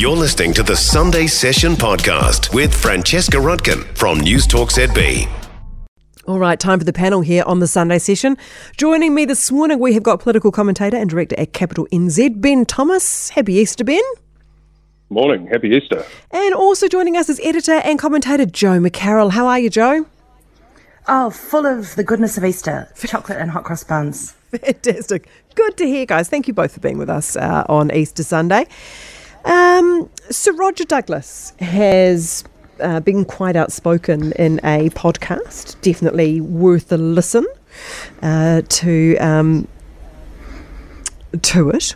You're listening to the Sunday Session podcast with Francesca Rudkin from News Talk ZB. All right, time for the panel here on the Sunday session. Joining me this morning, we have got political commentator and director at Capital NZ, Ben Thomas. Happy Easter, Ben. Morning, happy Easter. And also joining us is editor and commentator Jo McCarroll. How are you, Joe? Oh, full of the goodness of Easter, for chocolate and hot cross buns. Fantastic. Good to hear, guys. Thank you both for being with us uh, on Easter Sunday. Um, Sir Roger Douglas has uh, been quite outspoken in a podcast. Definitely worth a listen uh, to um, to it.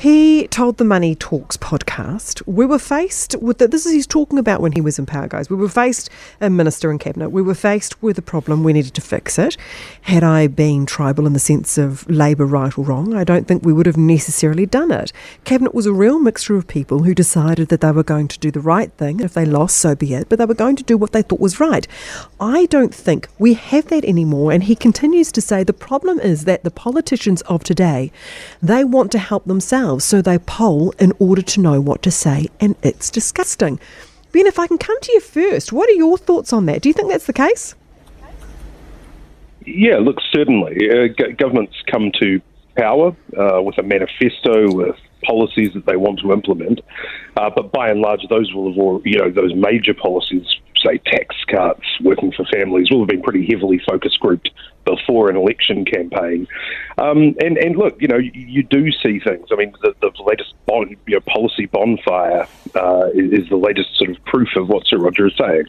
He told the Money Talks podcast, we were faced with the, this is he's talking about when he was in power, guys. We were faced a minister and cabinet. We were faced with a problem. We needed to fix it. Had I been tribal in the sense of Labour right or wrong, I don't think we would have necessarily done it. Cabinet was a real mixture of people who decided that they were going to do the right thing. If they lost, so be it. But they were going to do what they thought was right. I don't think we have that anymore. And he continues to say the problem is that the politicians of today, they want to help themselves so they poll in order to know what to say, and it's disgusting. Ben, if I can come to you first, what are your thoughts on that? Do you think that's the case? Yeah, look, certainly. Uh, governments come to power uh, with a manifesto, with policies that they want to implement, uh, but by and large, those will have, all, you know, those major policies, say tax cuts, working for families, will have been pretty heavily focus grouped before an election campaign. Um, and, and look, you know, you, you, do see things. I mean, the, the latest bon, you know, policy bonfire uh, is, the latest sort of proof of what Sir Roger is saying,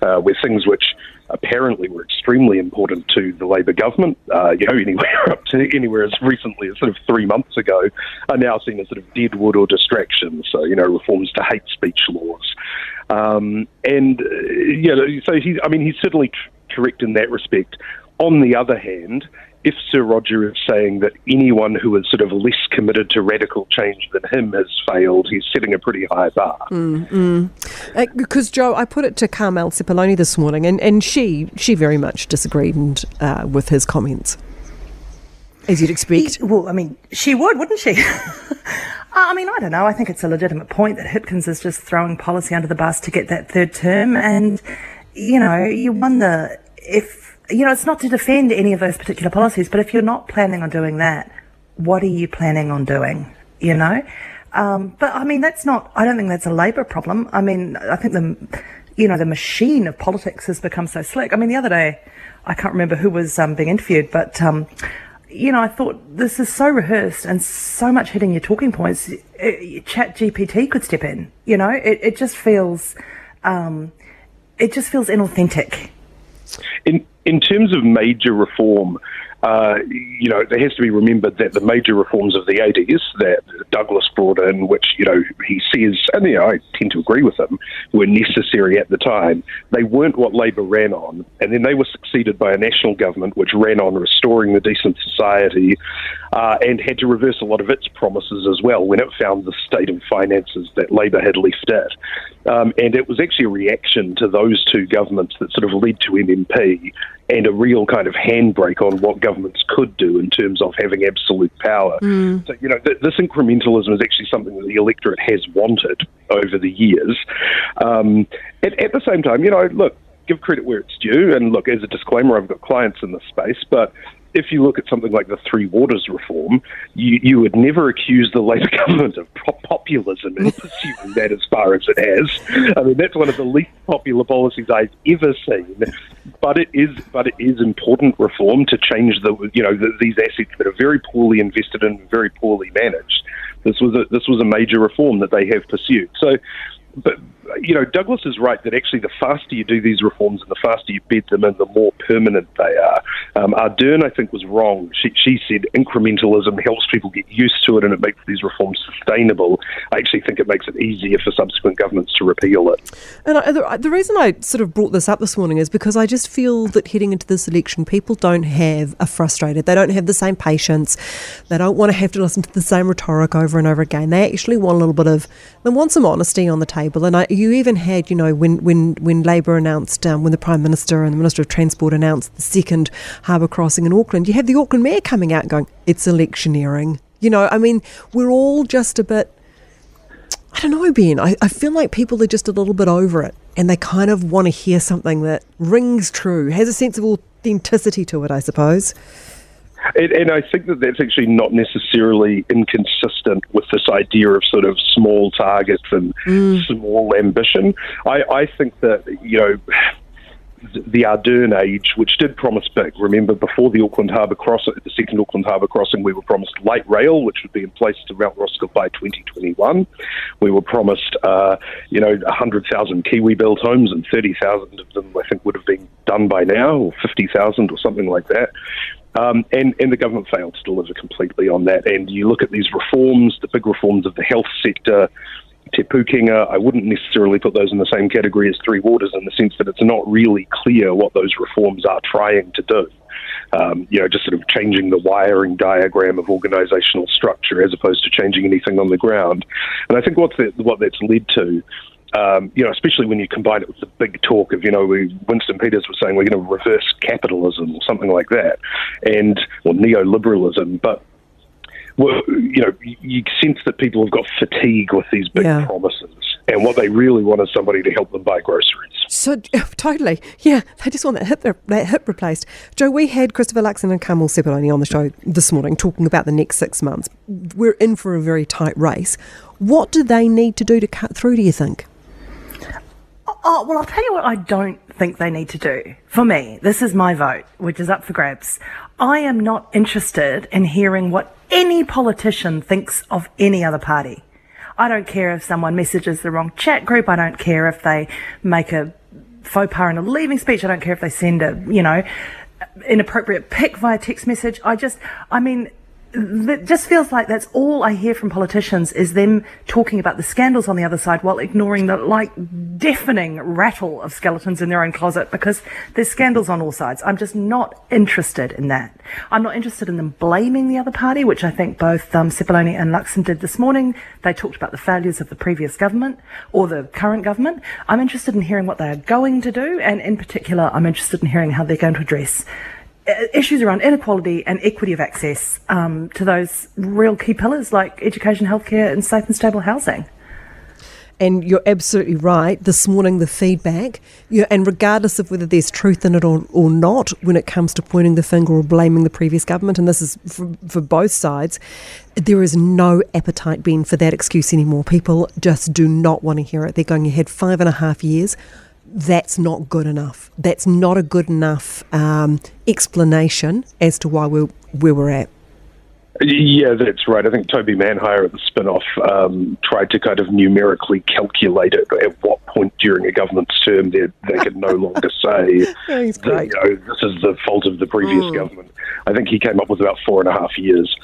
uh, where things which apparently were extremely important to the Labour government, uh, you know, anywhere up to anywhere as recently as sort of three months ago, are now seen as sort of deadwood or distractions. So, you know, reforms to hate speech laws. Um, and, uh, you know, so he, I mean, he's certainly correct in that respect. On the other hand, if Sir Roger is saying that anyone who is sort of less committed to radical change than him has failed, he's setting a pretty high bar. Mm, uh, because Jo, I put it to Carmel Sepuloni this morning, and, and she she very much disagreed and, uh, with his comments, as you'd expect. He, well, I mean, she would, wouldn't she? I mean, I don't know. I think it's a legitimate point that Hipkins is just throwing policy under the bus to get that third term, and you know, you wonder if you know, it's not to defend any of those particular policies, but if you're not planning on doing that, what are you planning on doing? You know? Um, but I mean, that's not, I don't think that's a Labour problem. I mean, I think the, you know, the machine of politics has become so slick. I mean, the other day, I can't remember who was um, being interviewed, but, um, you know, I thought this is so rehearsed and so much hitting your talking points. It, Chat GPT could step in, you know, it, it just feels, um, it just feels inauthentic. In in terms of major reform, uh, you know, there has to be remembered that the major reforms of the 80s that Douglas brought in, which, you know, he says, and, you know, I tend to agree with him, were necessary at the time, they weren't what Labour ran on. And then they were succeeded by a national government which ran on restoring the decent society uh, and had to reverse a lot of its promises as well when it found the state of finances that Labour had left it. Um, and it was actually a reaction to those two governments that sort of led to MMP and a real kind of handbrake on what governments could do in terms of having absolute power. Mm. So, you know, th- this incrementalism is actually something that the electorate has wanted over the years. Um, at, at the same time, you know, look, give credit where it's due. And look, as a disclaimer, I've got clients in this space, but if you look at something like the Three Waters reform, you, you would never accuse the Labour government of populism in pursuing that as far as it has. I mean, that's one of the least popular policies I've ever seen. But it is, but it is important reform to change the, you know, the, these assets that are very poorly invested and very poorly managed. This was a this was a major reform that they have pursued. So, but you know, Douglas is right that actually the faster you do these reforms and the faster you bed them in, the more permanent they are. Um, Ardern, I think, was wrong. She, she said incrementalism helps people get used to it and it makes these reforms sustainable. I actually think it makes it easier for subsequent governments to repeal it. And I, the, the reason I sort of brought this up this morning is because I just feel that heading into this election, people don't have a frustrated. They don't have the same patience. They don't want to have to listen to the same rhetoric over and over again. They actually want a little bit of, they want some honesty on the table. And I, you even had, you know, when when when Labour announced, um, when the Prime Minister and the Minister of Transport announced the second harbour crossing in Auckland, you had the Auckland Mayor coming out going, "It's electioneering." You know, I mean, we're all just a bit. I don't know, Ben. I, I feel like people are just a little bit over it and they kind of want to hear something that rings true, has a sense of authenticity to it, I suppose. And, and, I think that that's actually not necessarily inconsistent with this idea of sort of small targets and mm. small ambition. I, I think that, you know, the Ardern age, which did promise big. Remember, before the Auckland Harbour crossing, the second Auckland Harbour crossing, we were promised light rail, which would be in place to Mount Roskill by 2021. We were promised, uh, you know, 100,000 Kiwi-built homes, and 30,000 of them, I think, would have been done by now, or 50,000 or something like that. Um, and, and the government failed to deliver completely on that. And you look at these reforms, the big reforms of the health sector, Te Pukenga, I wouldn't necessarily put those in the same category as Three Waters in the sense that it's not really clear what those reforms are trying to do. Um, you know, just sort of changing the wiring diagram of organisational structure as opposed to changing anything on the ground. And I think what's that, what that's led to um, you know, especially when you combine it with the big talk of, you know, we, Winston Peters was saying we're going to reverse capitalism or something like that, and or neoliberalism. But well, you know, you sense that people have got fatigue with these big yeah. promises, and what they really want is somebody to help them buy groceries. So oh, totally, yeah, they just want that hip that hip replaced. Jo, we had Christopher Luxon and Carmel Sepuloni on the show this morning talking about the next six months. We're in for a very tight race. What do they need to do to cut through? Do you think? Oh, well, I'll tell you what I don't think they need to do. For me, this is my vote, which is up for grabs. I am not interested in hearing what any politician thinks of any other party. I don't care if someone messages the wrong chat group. I don't care if they make a faux pas in a leaving speech. I don't care if they send a, you know, inappropriate pic via text message. I just, I mean, it just feels like that's all I hear from politicians is them talking about the scandals on the other side while ignoring the like deafening rattle of skeletons in their own closet because there's scandals on all sides. I'm just not interested in that. I'm not interested in them blaming the other party, which I think both um, Sepuloni and Luxon did this morning. They talked about the failures of the previous government or the current government. I'm interested in hearing what they are going to do, and in particular, I'm interested in hearing how they're going to address issues around inequality and equity of access um, to those real key pillars like education, healthcare, and safe and stable housing. And you're absolutely right. This morning, the feedback, you and regardless of whether there's truth in it or, or not, when it comes to pointing the finger or blaming the previous government, and this is for, for both sides, there is no appetite, Ben, for that excuse anymore. People just do not want to hear it. They're going ahead five and a half years that's not good enough. That's not a good enough um, explanation as to why we're where we're at. Yeah, that's right. I think Toby Manhire at the Spinoff um, tried to kind of numerically calculate it at what point during a government's term they, they could no longer say that, you know, this is the fault of the previous mm. government. I think he came up with about four and a half years.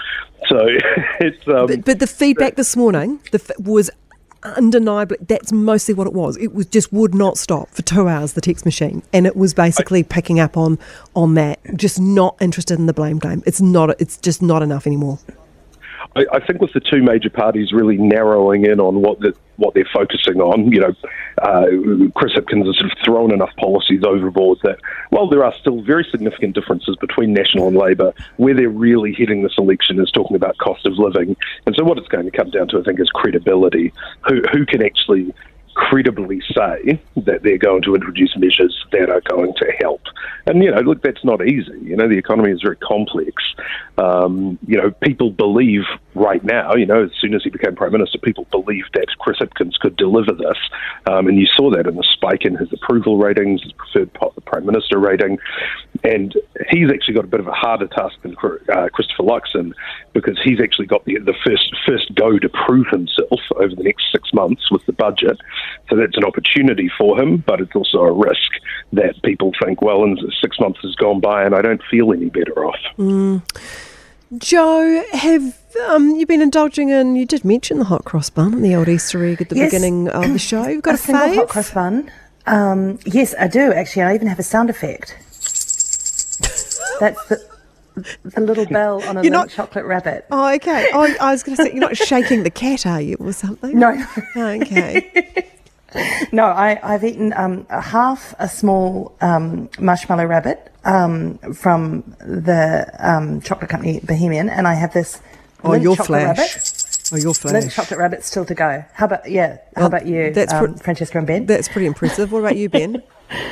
So it's. Um, but, but, the feedback this morning the, was undeniably that's mostly what it was. It was just would not stop for two hours the text machine. And it was basically picking up on on that. Just not interested in the blame game. It's not it's just not enough anymore I, I think with the two major parties really narrowing in on what the, what they're focusing on, you know, uh, Chris Hipkins has sort of thrown enough policies overboard that while there are still very significant differences between National and Labour, where they're really heading this election is talking about cost of living. And so what it's going to come down to, I think, is credibility. Who, who can actually credibly say that they're going to introduce measures that are going to help. And, you know, look, that's not easy. You know, the economy is very complex. Um, you know, people believe right now, you know, as soon as he became Prime Minister, people believed that Chris Hipkins could deliver this. Um, and you saw that in the spike in his approval ratings, his preferred Prime Minister rating. And he's actually got a bit of a harder task than uh, Christopher Luxon because he's actually got the, the first, first go to prove himself over the next six months with the budget. So that's an opportunity for him, but it's also a risk that people think, well, in six months has gone by and I don't feel any better off. Mm. Jo, have um, you been indulging in? You did mention the hot cross bun and the old Easter egg at the yes. beginning of the show. You've got a, a fave? hot cross bun. Um, yes, I do actually. I even have a sound effect. That's the the little bell on a you're not, chocolate rabbit. Oh, okay. Oh, I was going to say you're not shaking the cat, are you, or something? No. Oh, okay. no, I, have eaten um, a half a small um, marshmallow rabbit um, from the um, chocolate company Bohemein, and I have this oh, your flash. rabbit. Oh, you're Lynn flash. chocolate rabbit's still to go. How about yeah? How about you, that's um, pre- Francesca and Ben? That's pretty impressive. What about you, Ben?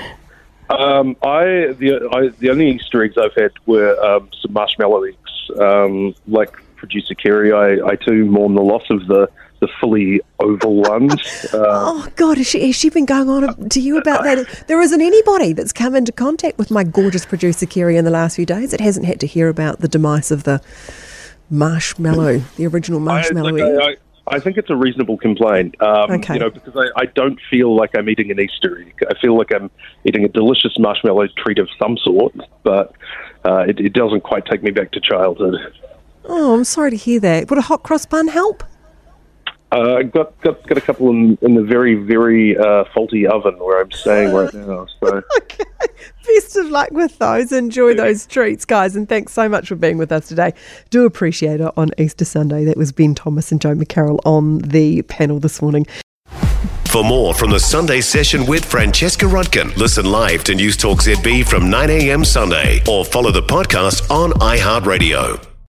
Um, I the I, the only Easter eggs I've had were um, some marshmallow eggs. Um, like producer Kerry, I, I too mourn the loss of the the fully oval ones. Uh, Oh God, has she, has she been going on to you about that? There isn't anybody that's come into contact with my gorgeous producer Kerry in the last few days that hasn't had to hear about the demise of the marshmallow, the original I, marshmallow. like. I, I, I think it's a reasonable complaint. Um, Okay. You know, because I, I don't feel like I'm eating an Easter egg. I feel like I'm eating a delicious marshmallow treat of some sort, but uh, it, it doesn't quite take me back to childhood. oh, I'm sorry to hear that. Would a hot cross bun help? Uh, got got got a couple in, in the very very uh, faulty oven where I'm staying right now. So Okay. Best of luck with those. Enjoy those treats, guys. And thanks so much for being with us today. Do appreciate it on Easter Sunday. That was Ben Thomas and Jo McCarroll on the panel this morning. For more from the Sunday session with Francesca Rudkin, listen live to News Talk ZB from 9 a.m. Sunday or follow the podcast on iHeartRadio.